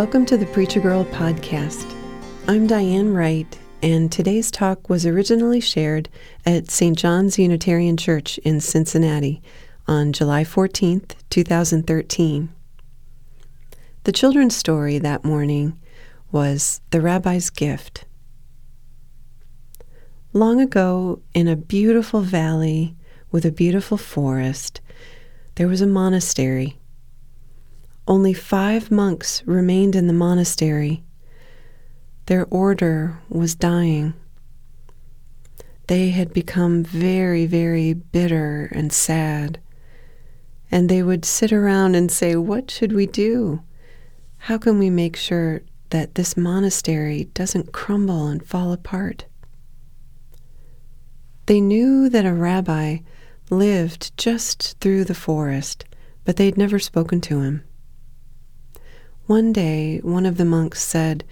Welcome to the Preacher Girl podcast. I'm Diane Wright, and today's talk was originally shared at St. John's Unitarian Church in Cincinnati on July 14th, 2013. The children's story that morning was The Rabbi's Gift. Long ago, in a beautiful valley with a beautiful forest, there was a monastery. Only five monks remained in the monastery. Their order was dying. They had become very, very bitter and sad. And they would sit around and say, What should we do? How can we make sure that this monastery doesn't crumble and fall apart? They knew that a rabbi lived just through the forest, but they'd never spoken to him. One day, one of the monks said,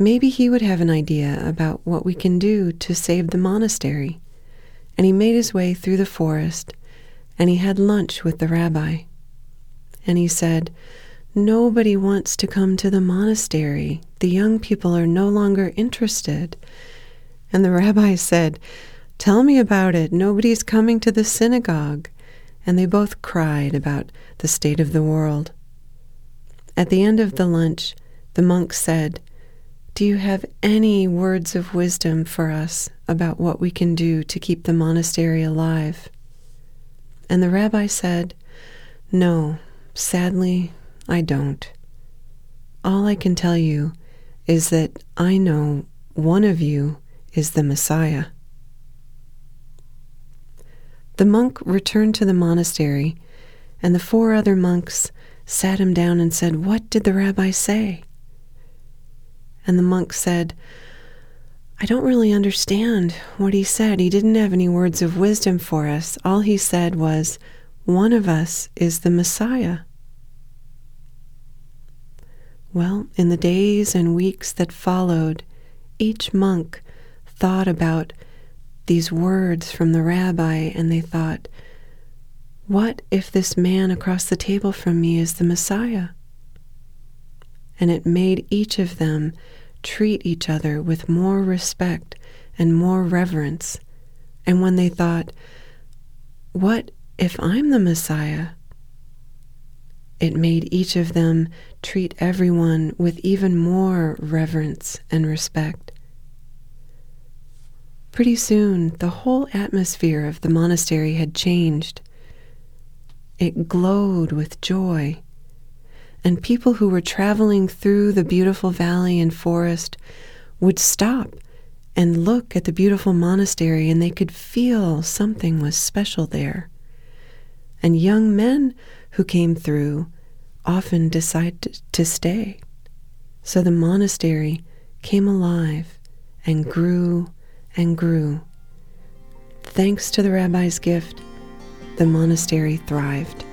Maybe he would have an idea about what we can do to save the monastery. And he made his way through the forest and he had lunch with the rabbi. And he said, Nobody wants to come to the monastery. The young people are no longer interested. And the rabbi said, Tell me about it. Nobody's coming to the synagogue. And they both cried about the state of the world. At the end of the lunch, the monk said, Do you have any words of wisdom for us about what we can do to keep the monastery alive? And the rabbi said, No, sadly, I don't. All I can tell you is that I know one of you is the Messiah. The monk returned to the monastery, and the four other monks sat him down and said, What did the rabbi say? And the monk said, I don't really understand what he said. He didn't have any words of wisdom for us. All he said was, One of us is the Messiah. Well, in the days and weeks that followed, each monk thought about these words from the rabbi and they thought, What if this man across the table from me is the Messiah? And it made each of them treat each other with more respect and more reverence. And when they thought, What if I'm the Messiah? It made each of them treat everyone with even more reverence and respect. Pretty soon, the whole atmosphere of the monastery had changed. It glowed with joy, and people who were traveling through the beautiful valley and forest would stop and look at the beautiful monastery, and they could feel something was special there. And young men who came through often decided to stay. So the monastery came alive and grew and grew. Thanks to the rabbi's gift, the monastery thrived.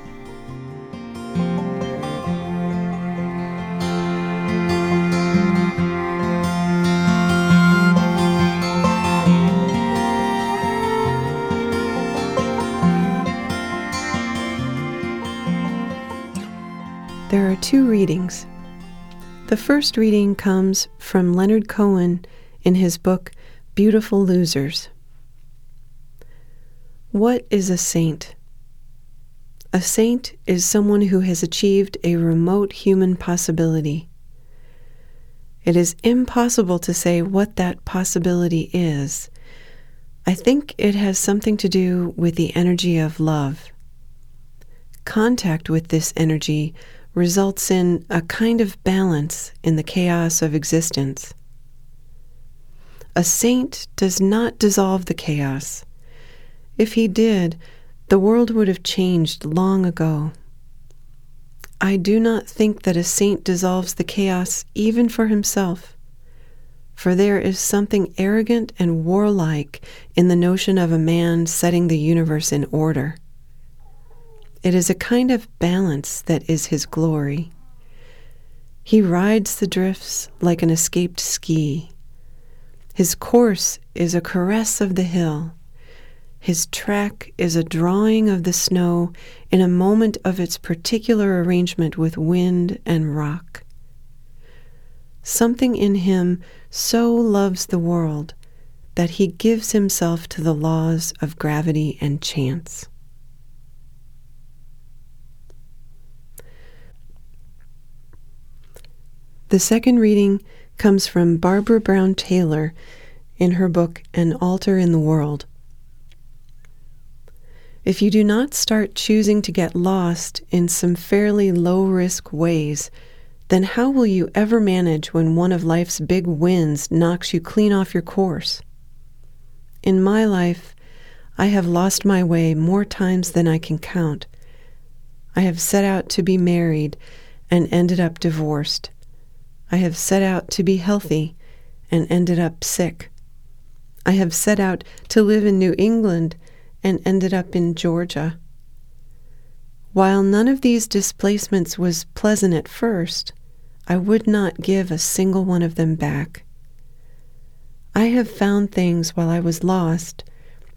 There are two readings. The first reading comes from Leonard Cohen in his book Beautiful Losers. What is a saint? A saint is someone who has achieved a remote human possibility. It is impossible to say what that possibility is. I think it has something to do with the energy of love. Contact with this energy results in a kind of balance in the chaos of existence. A saint does not dissolve the chaos. If he did, the world would have changed long ago. I do not think that a saint dissolves the chaos even for himself, for there is something arrogant and warlike in the notion of a man setting the universe in order. It is a kind of balance that is his glory. He rides the drifts like an escaped ski. His course is a caress of the hill. His track is a drawing of the snow in a moment of its particular arrangement with wind and rock. something in him so loves the world that he gives himself to the laws of gravity and chance. The second reading comes from Barbara Brown Taylor in her book An Altar in the World. If you do not start choosing to get lost in some fairly low risk ways, then how will you ever manage when one of life's big winds knocks you clean off your course? In my life, I have lost my way more times than I can count. I have set out to be married and ended up divorced. I have set out to be healthy and ended up sick. I have set out to live in New England and ended up in Georgia. While none of these displacements was pleasant at first, I would not give a single one of them back. I have found things while I was lost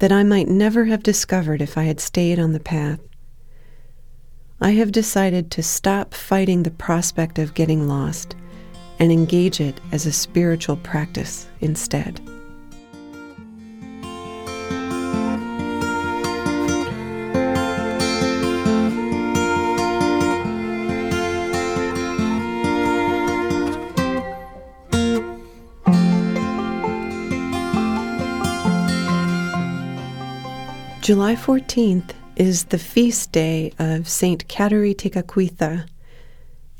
that I might never have discovered if I had stayed on the path. I have decided to stop fighting the prospect of getting lost and engage it as a spiritual practice instead. July 14th is the feast day of Saint Kateri Tekakwitha,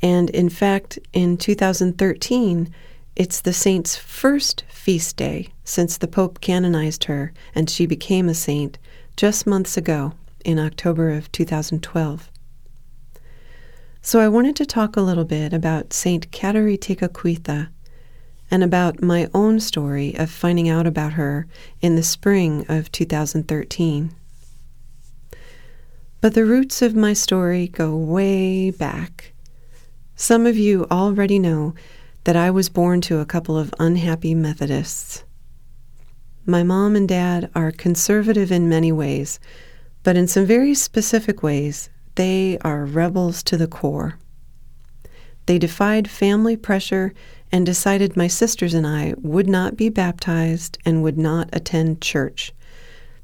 and in fact, in 2013, it's the saint's first feast day since the Pope canonized her and she became a saint just months ago in October of 2012. So I wanted to talk a little bit about Saint Kateri Tekakwitha and about my own story of finding out about her in the spring of 2013. But the roots of my story go way back some of you already know that I was born to a couple of unhappy Methodists. My mom and dad are conservative in many ways, but in some very specific ways, they are rebels to the core. They defied family pressure and decided my sisters and I would not be baptized and would not attend church.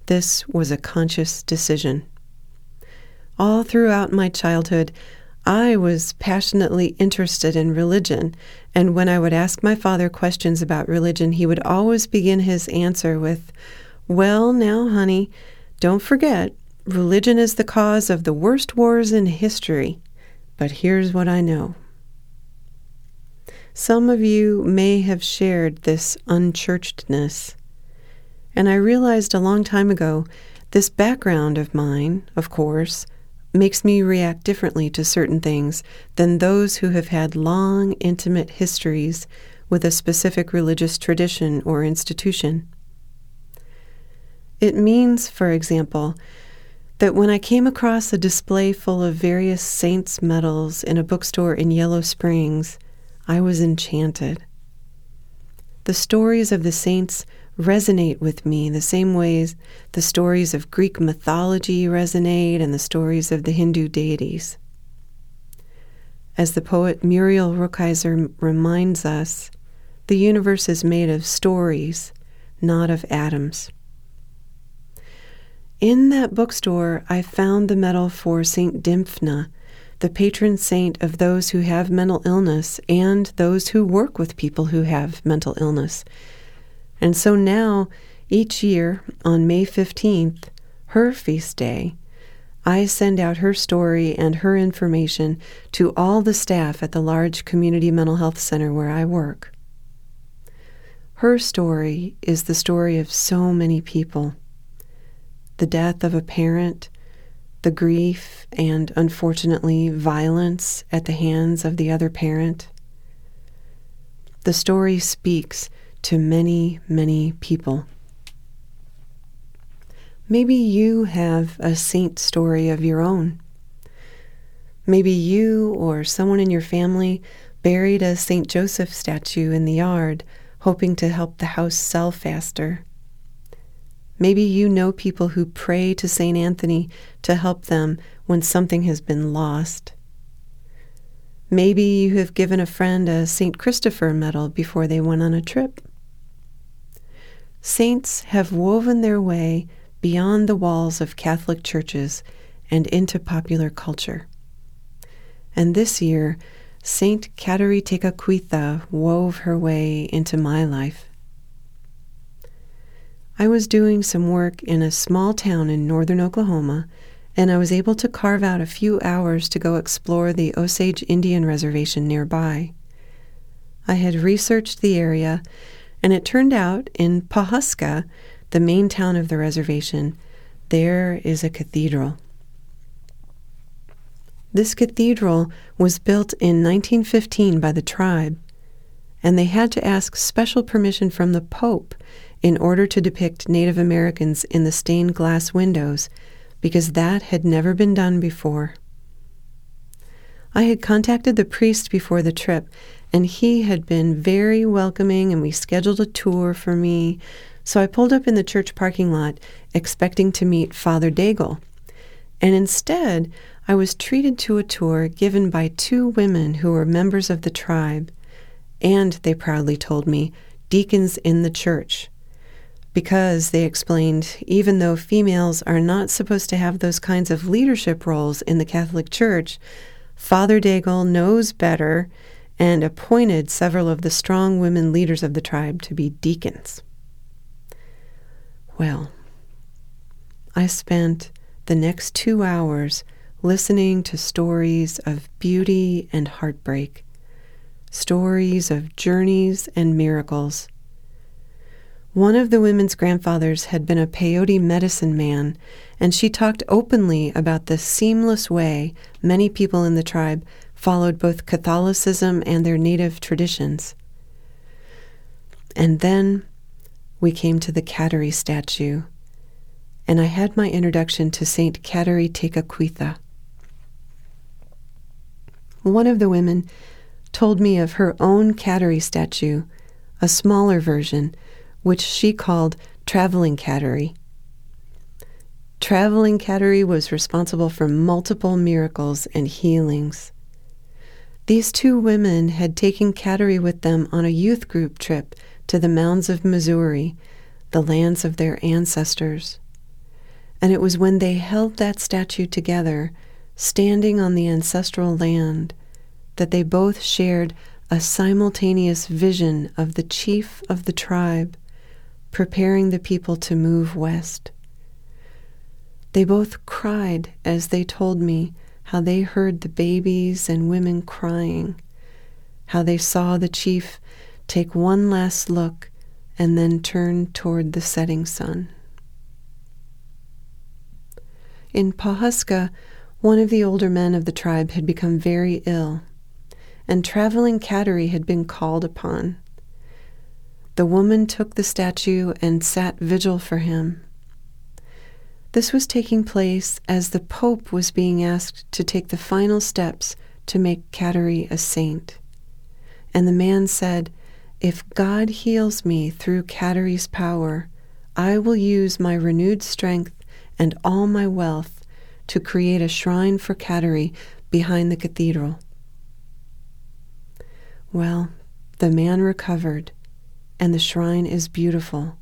This was a conscious decision. All throughout my childhood, I was passionately interested in religion, and when I would ask my father questions about religion, he would always begin his answer with, Well, now, honey, don't forget, religion is the cause of the worst wars in history, but here's what I know. Some of you may have shared this unchurchedness, and I realized a long time ago this background of mine, of course, makes me react differently to certain things than those who have had long, intimate histories with a specific religious tradition or institution. It means, for example, that when I came across a display full of various saints' medals in a bookstore in Yellow Springs, I was enchanted. The stories of the saints resonate with me the same ways the stories of Greek mythology resonate and the stories of the Hindu deities. As the poet Muriel Rukeyser reminds us, the universe is made of stories, not of atoms. In that bookstore, I found the medal for St. Dymphna, the patron saint of those who have mental illness and those who work with people who have mental illness. And so now, each year on May 15th, her feast day, I send out her story and her information to all the staff at the large community mental health center where I work. Her story is the story of so many people the death of a parent, the grief and, unfortunately, violence at the hands of the other parent. The story speaks to many, many people. Maybe you have a saint story of your own. Maybe you or someone in your family buried a St. Joseph statue in the yard, hoping to help the house sell faster. Maybe you know people who pray to St. Anthony to help them when something has been lost. Maybe you have given a friend a St. Christopher medal before they went on a trip. Saints have woven their way beyond the walls of Catholic churches and into popular culture. And this year, Saint Kateri Tekakwitha wove her way into my life. I was doing some work in a small town in northern Oklahoma, and I was able to carve out a few hours to go explore the Osage Indian Reservation nearby. I had researched the area, and it turned out in Pawhuska, the main town of the reservation, there is a cathedral. This cathedral was built in 1915 by the tribe, and they had to ask special permission from the Pope in order to depict Native Americans in the stained glass windows, because that had never been done before. I had contacted the priest before the trip, and he had been very welcoming, and we scheduled a tour for me. So I pulled up in the church parking lot expecting to meet Father Daigle. And instead, I was treated to a tour given by two women who were members of the tribe, and they proudly told me, deacons in the church. Because, they explained, even though females are not supposed to have those kinds of leadership roles in the Catholic Church, Father Daigle knows better and appointed several of the strong women leaders of the tribe to be deacons. Well, I spent the next two hours listening to stories of beauty and heartbreak, stories of journeys and miracles. One of the women's grandfathers had been a peyote medicine man, and she talked openly about the seamless way many people in the tribe followed both Catholicism and their native traditions. And then we came to the Kateri statue, and I had my introduction to Saint Kateri Tekakwitha. One of the women told me of her own Kateri statue, a smaller version, which she called Traveling Kateri. Traveling Kateri was responsible for multiple miracles and healings. These two women had taken Kateri with them on a youth group trip to the mounds of Missouri, the lands of their ancestors. And it was when they held that statue together standing on the ancestral land, that they both shared a simultaneous vision of the chief of the tribe preparing the people to move west. They both cried as they told me how they heard the babies and women crying, how they saw the chief take one last look and then turn toward the setting sun. In Pawhuska, one of the older men of the tribe had become very ill, and traveling Kateri had been called upon. The woman took the statue and sat vigil for him. This was taking place as the Pope was being asked to take the final steps to make Kateri a saint. And the man said, If God heals me through Kateri's power, I will use my renewed strength and all my wealth to create a shrine for Kateri behind the cathedral. Well, the man recovered, and the shrine is beautiful,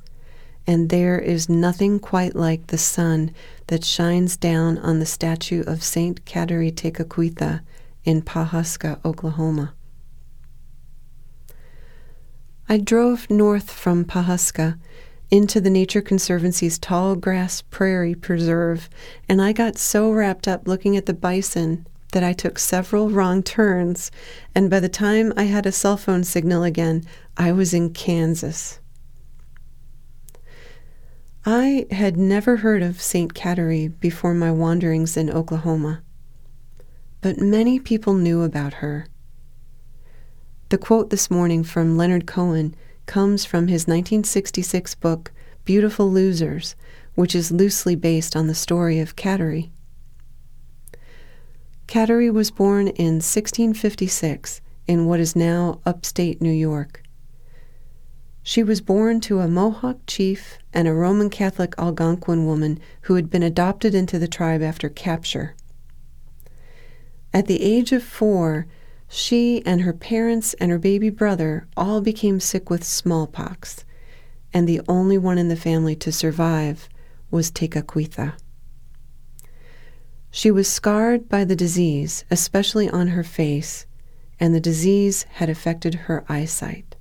and there is nothing quite like the sun that shines down on the statue of Saint Kateri Tekakwitha in Pawhuska, Oklahoma. I drove north from Pawhuska into the Nature Conservancy's tall grass prairie preserve, and I got so wrapped up looking at the bison that I took several wrong turns, and by the time I had a cell phone signal again, I was in Kansas. I had never heard of St. Kateri before my wanderings in Oklahoma, but many people knew about her. The quote this morning from Leonard Cohen comes from his 1966 book, Beautiful Losers, which is loosely based on the story of Kateri. Kateri was born in 1656 in what is now upstate New York. She was born to a Mohawk chief and a Roman Catholic Algonquin woman who had been adopted into the tribe after capture. At the age of four, she and her parents and her baby brother all became sick with smallpox, and the only one in the family to survive was Tekakwitha. She was scarred by the disease, especially on her face, and the disease had affected her eyesight.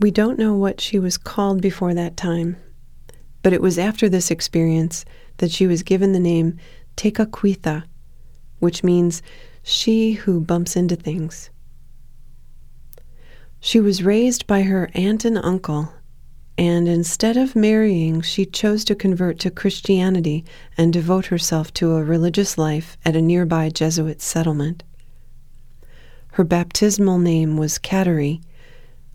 We don't know what she was called before that time, but it was after this experience that she was given the name Tekakwitha, which means she who bumps into things. She was raised by her aunt and uncle, and instead of marrying, she chose to convert to Christianity and devote herself to a religious life at a nearby Jesuit settlement. Her baptismal name was Kateri,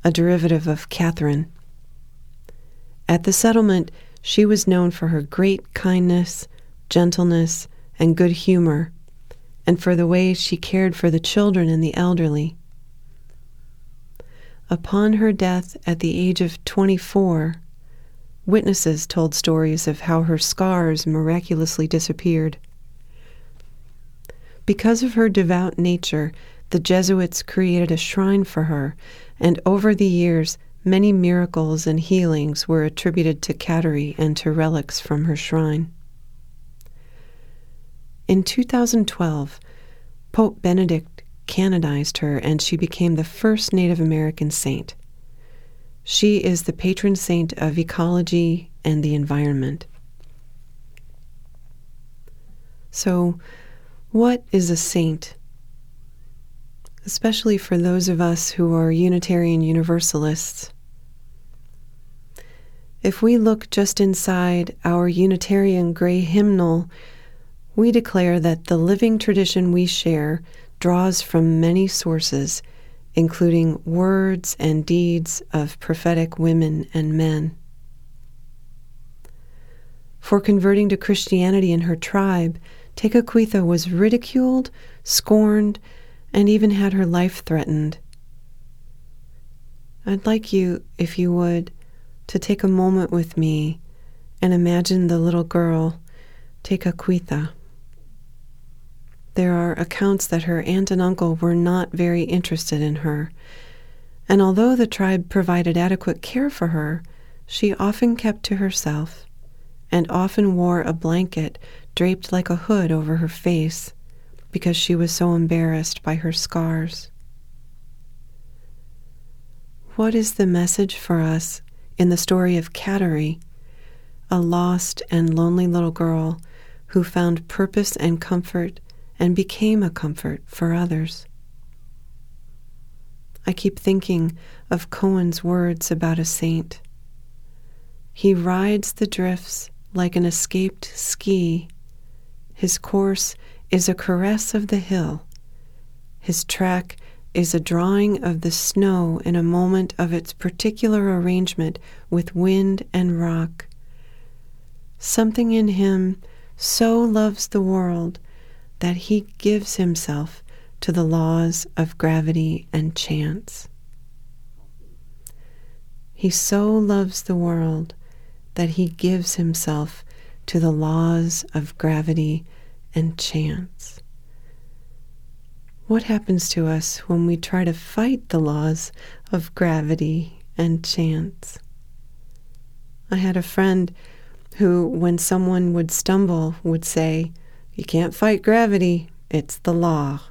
a derivative of Catherine. At the settlement, she was known for her great kindness, gentleness, and good humor, and for the way she cared for the children and the elderly. Upon her death at the age of 24, witnesses told stories of how her scars miraculously disappeared. Because of her devout nature, the Jesuits created a shrine for her, and over the years, many miracles and healings were attributed to Kateri and to relics from her shrine. In 2012, Pope Benedict canonized her and she became the first Native American saint. She is the patron saint of ecology and the environment. So, what is a saint? Especially for those of us who are Unitarian Universalists. If we look just inside our Unitarian gray hymnal, we declare that the living tradition we share draws from many sources, including words and deeds of prophetic women and men. For converting to Christianity in her tribe, Tekakwitha was ridiculed, scorned, and even had her life threatened. I'd like you, if you would, to take a moment with me and imagine the little girl, Tekakwitha. There are accounts that her aunt and uncle were not very interested in her, and although the tribe provided adequate care for her, she often kept to herself and often wore a blanket draped like a hood over her face because she was so embarrassed by her scars. What is the message for us in the story of Kateri, a lost and lonely little girl who found purpose and comfort and became a comfort for others. I keep thinking of Cohen's words about a saint. He rides the drifts like an escaped ski. His course is a caress of the hill. His track is a drawing of the snow in a moment of its particular arrangement with wind and rock. Something in him so loves the world that he gives himself to the laws of gravity and chance. He so loves the world that he gives himself to the laws of gravity and chance. What happens to us when we try to fight the laws of gravity and chance? I had a friend who, when someone would stumble, would say, you can't fight gravity, it's the law.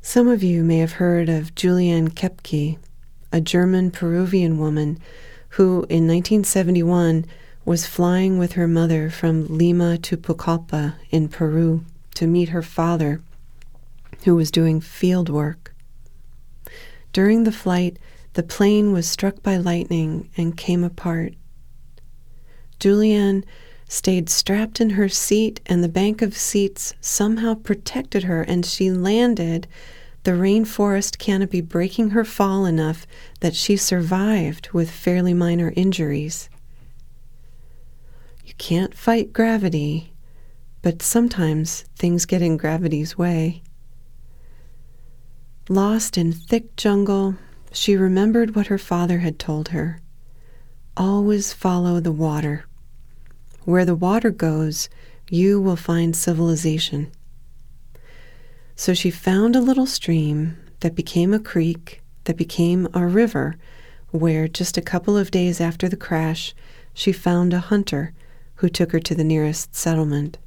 Some of you may have heard of Juliane Koepcke, a German Peruvian woman who in 1971 was flying with her mother from Lima to Pucallpa in Peru to meet her father, who was doing field work. During the flight, the plane was struck by lightning and came apart. Juliane stayed strapped in her seat, and the bank of seats somehow protected her, and she landed, the rainforest canopy breaking her fall enough that she survived with fairly minor injuries. You can't fight gravity, but sometimes things get in gravity's way. Lost in thick jungle, she remembered what her father had told her always follow the water. Where the water goes, you will find civilization. So she found a little stream that became a creek, that became a river, where just a couple of days after the crash, she found a hunter who took her to the nearest settlement.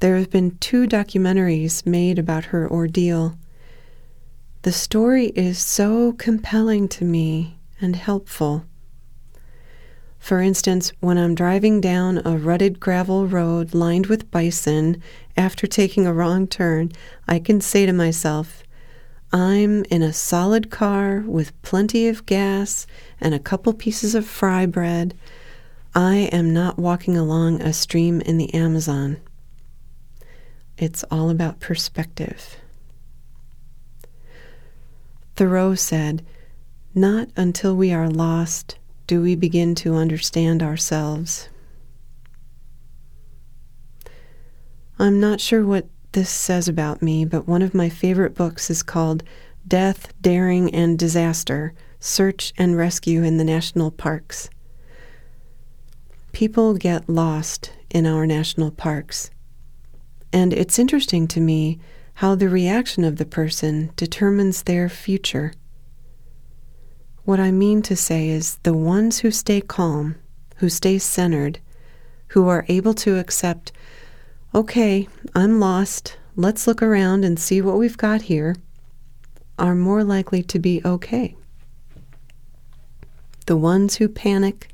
There have been two documentaries made about her ordeal. The story is so compelling to me and helpful. For instance, when I'm driving down a rutted gravel road lined with bison after taking a wrong turn, I can say to myself, I'm in a solid car with plenty of gas and a couple pieces of fry bread. I am not walking along a stream in the Amazon. It's all about perspective. Thoreau said, Not until we are lost do we begin to understand ourselves. I'm not sure what this says about me, but one of my favorite books is called Death, Daring, and Disaster Search and Rescue in the National Parks. People get lost in our national parks. And it's interesting to me how the reaction of the person determines their future. What I mean to say is the ones who stay calm, who stay centered, who are able to accept, okay, I'm lost, let's look around and see what we've got here, are more likely to be okay. The ones who panic,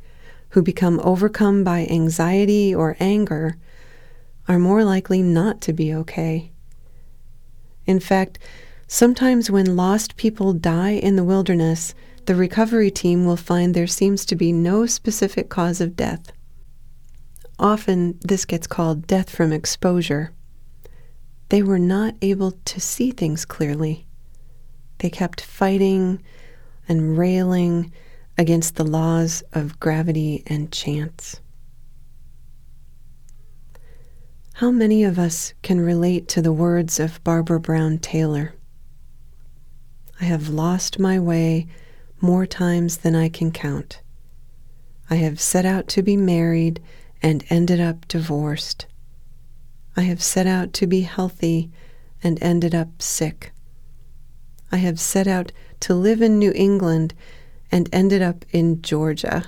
who become overcome by anxiety or anger, are more likely not to be okay. In fact, sometimes when lost people die in the wilderness, the recovery team will find there seems to be no specific cause of death. Often, this gets called death from exposure. They were not able to see things clearly. They kept fighting and railing against the laws of gravity and chance. How many of us can relate to the words of Barbara Brown Taylor? I have lost my way more times than I can count. I have set out to be married and ended up divorced. I have set out to be healthy and ended up sick. I have set out to live in New England and ended up in Georgia.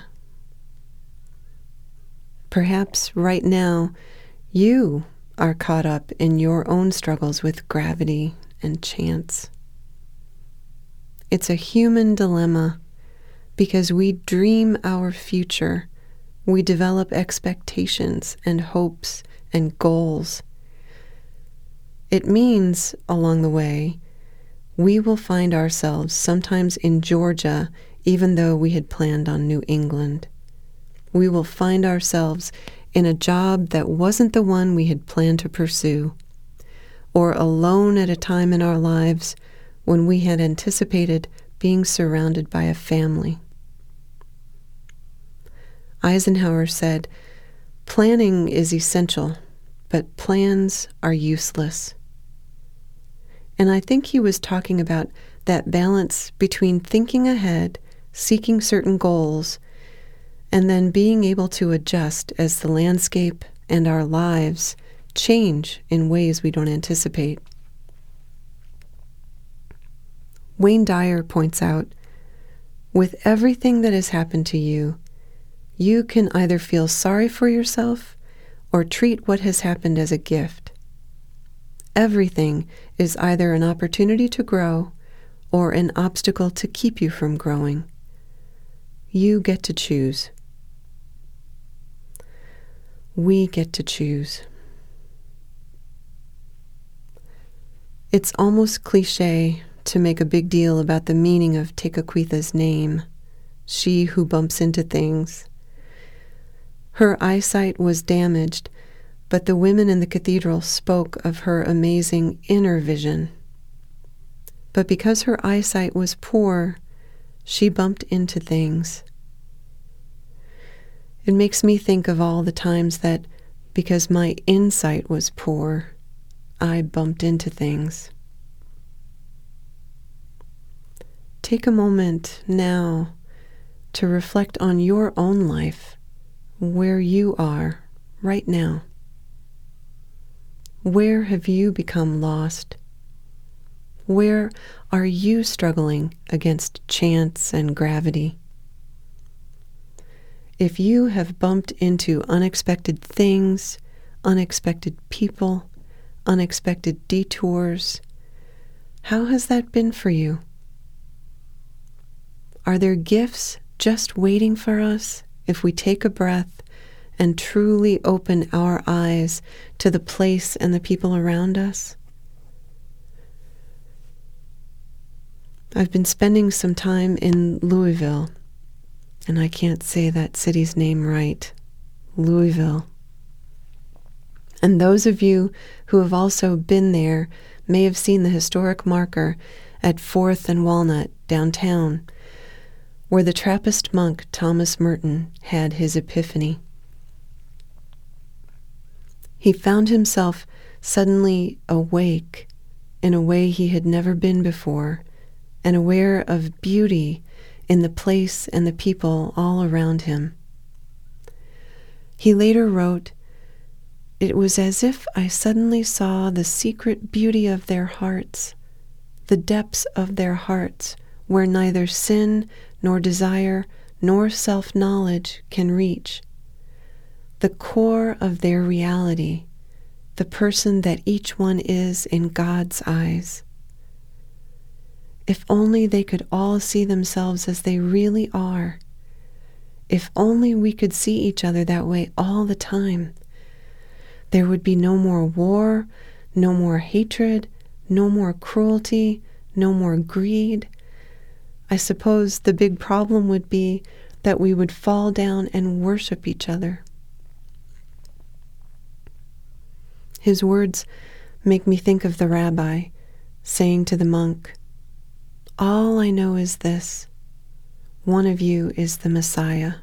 Perhaps right now you are caught up in your own struggles with gravity and chance. It's a human dilemma because we dream our future. We develop expectations and hopes and goals. It means, along the way, we will find ourselves sometimes in Georgia, even though we had planned on New England. We will find ourselves in a job that wasn't the one we had planned to pursue, or alone at a time in our lives when we had anticipated being surrounded by a family. Eisenhower said, Planning is essential, but plans are useless. And I think he was talking about that balance between thinking ahead, seeking certain goals, and then being able to adjust as the landscape and our lives change in ways we don't anticipate. Wayne Dyer points out with everything that has happened to you, you can either feel sorry for yourself or treat what has happened as a gift. Everything is either an opportunity to grow or an obstacle to keep you from growing. You get to choose. We get to choose. It's almost cliche to make a big deal about the meaning of Tekakwitha's name, she who bumps into things. Her eyesight was damaged, but the women in the cathedral spoke of her amazing inner vision. But because her eyesight was poor, she bumped into things. It makes me think of all the times that, because my insight was poor, I bumped into things. Take a moment now to reflect on your own life, where you are right now. Where have you become lost? Where are you struggling against chance and gravity? If you have bumped into unexpected things, unexpected people, unexpected detours, how has that been for you? Are there gifts just waiting for us if we take a breath and truly open our eyes to the place and the people around us? I've been spending some time in Louisville, and I can't say that city's name right. Louisville. And those of you who have also been there may have seen the historic marker at 4th and Walnut downtown, where the Trappist monk Thomas Merton had his epiphany. He found himself suddenly awake in a way he had never been before and aware of beauty in the place and the people all around him. He later wrote, It was as if I suddenly saw the secret beauty of their hearts, the depths of their hearts, where neither sin nor desire nor self knowledge can reach the core of their reality, the person that each one is in God's eyes. If only they could all see themselves as they really are. If only we could see each other that way all the time. There would be no more war, no more hatred, no more cruelty, no more greed. I suppose the big problem would be that we would fall down and worship each other. His words make me think of the rabbi saying to the monk, All I know is this one of you is the Messiah.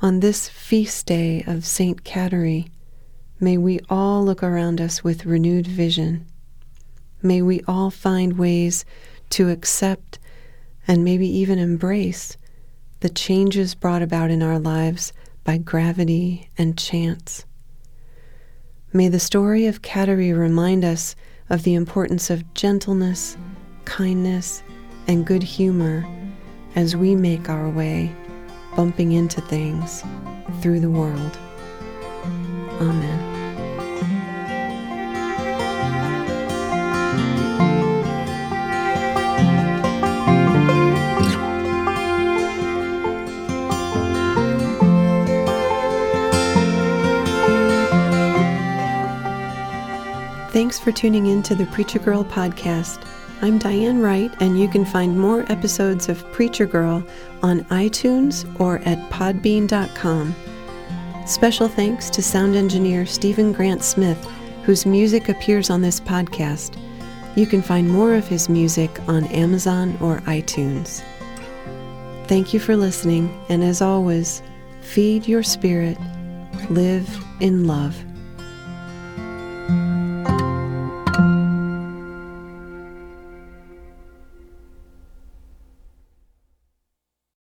On this feast day of St. Kateri, may we all look around us with renewed vision. May we all find ways to accept and maybe even embrace the changes brought about in our lives by gravity and chance. May the story of Kateri remind us of the importance of gentleness, kindness, and good humor as we make our way, bumping into things through the world. Amen. For tuning in to the Preacher Girl podcast. I'm Diane Wright, and you can find more episodes of Preacher Girl on iTunes or at podbean.com. Special thanks to sound engineer Stephen Grant Smith, whose music appears on this podcast. You can find more of his music on Amazon or iTunes. Thank you for listening, and as always, feed your spirit, live in love.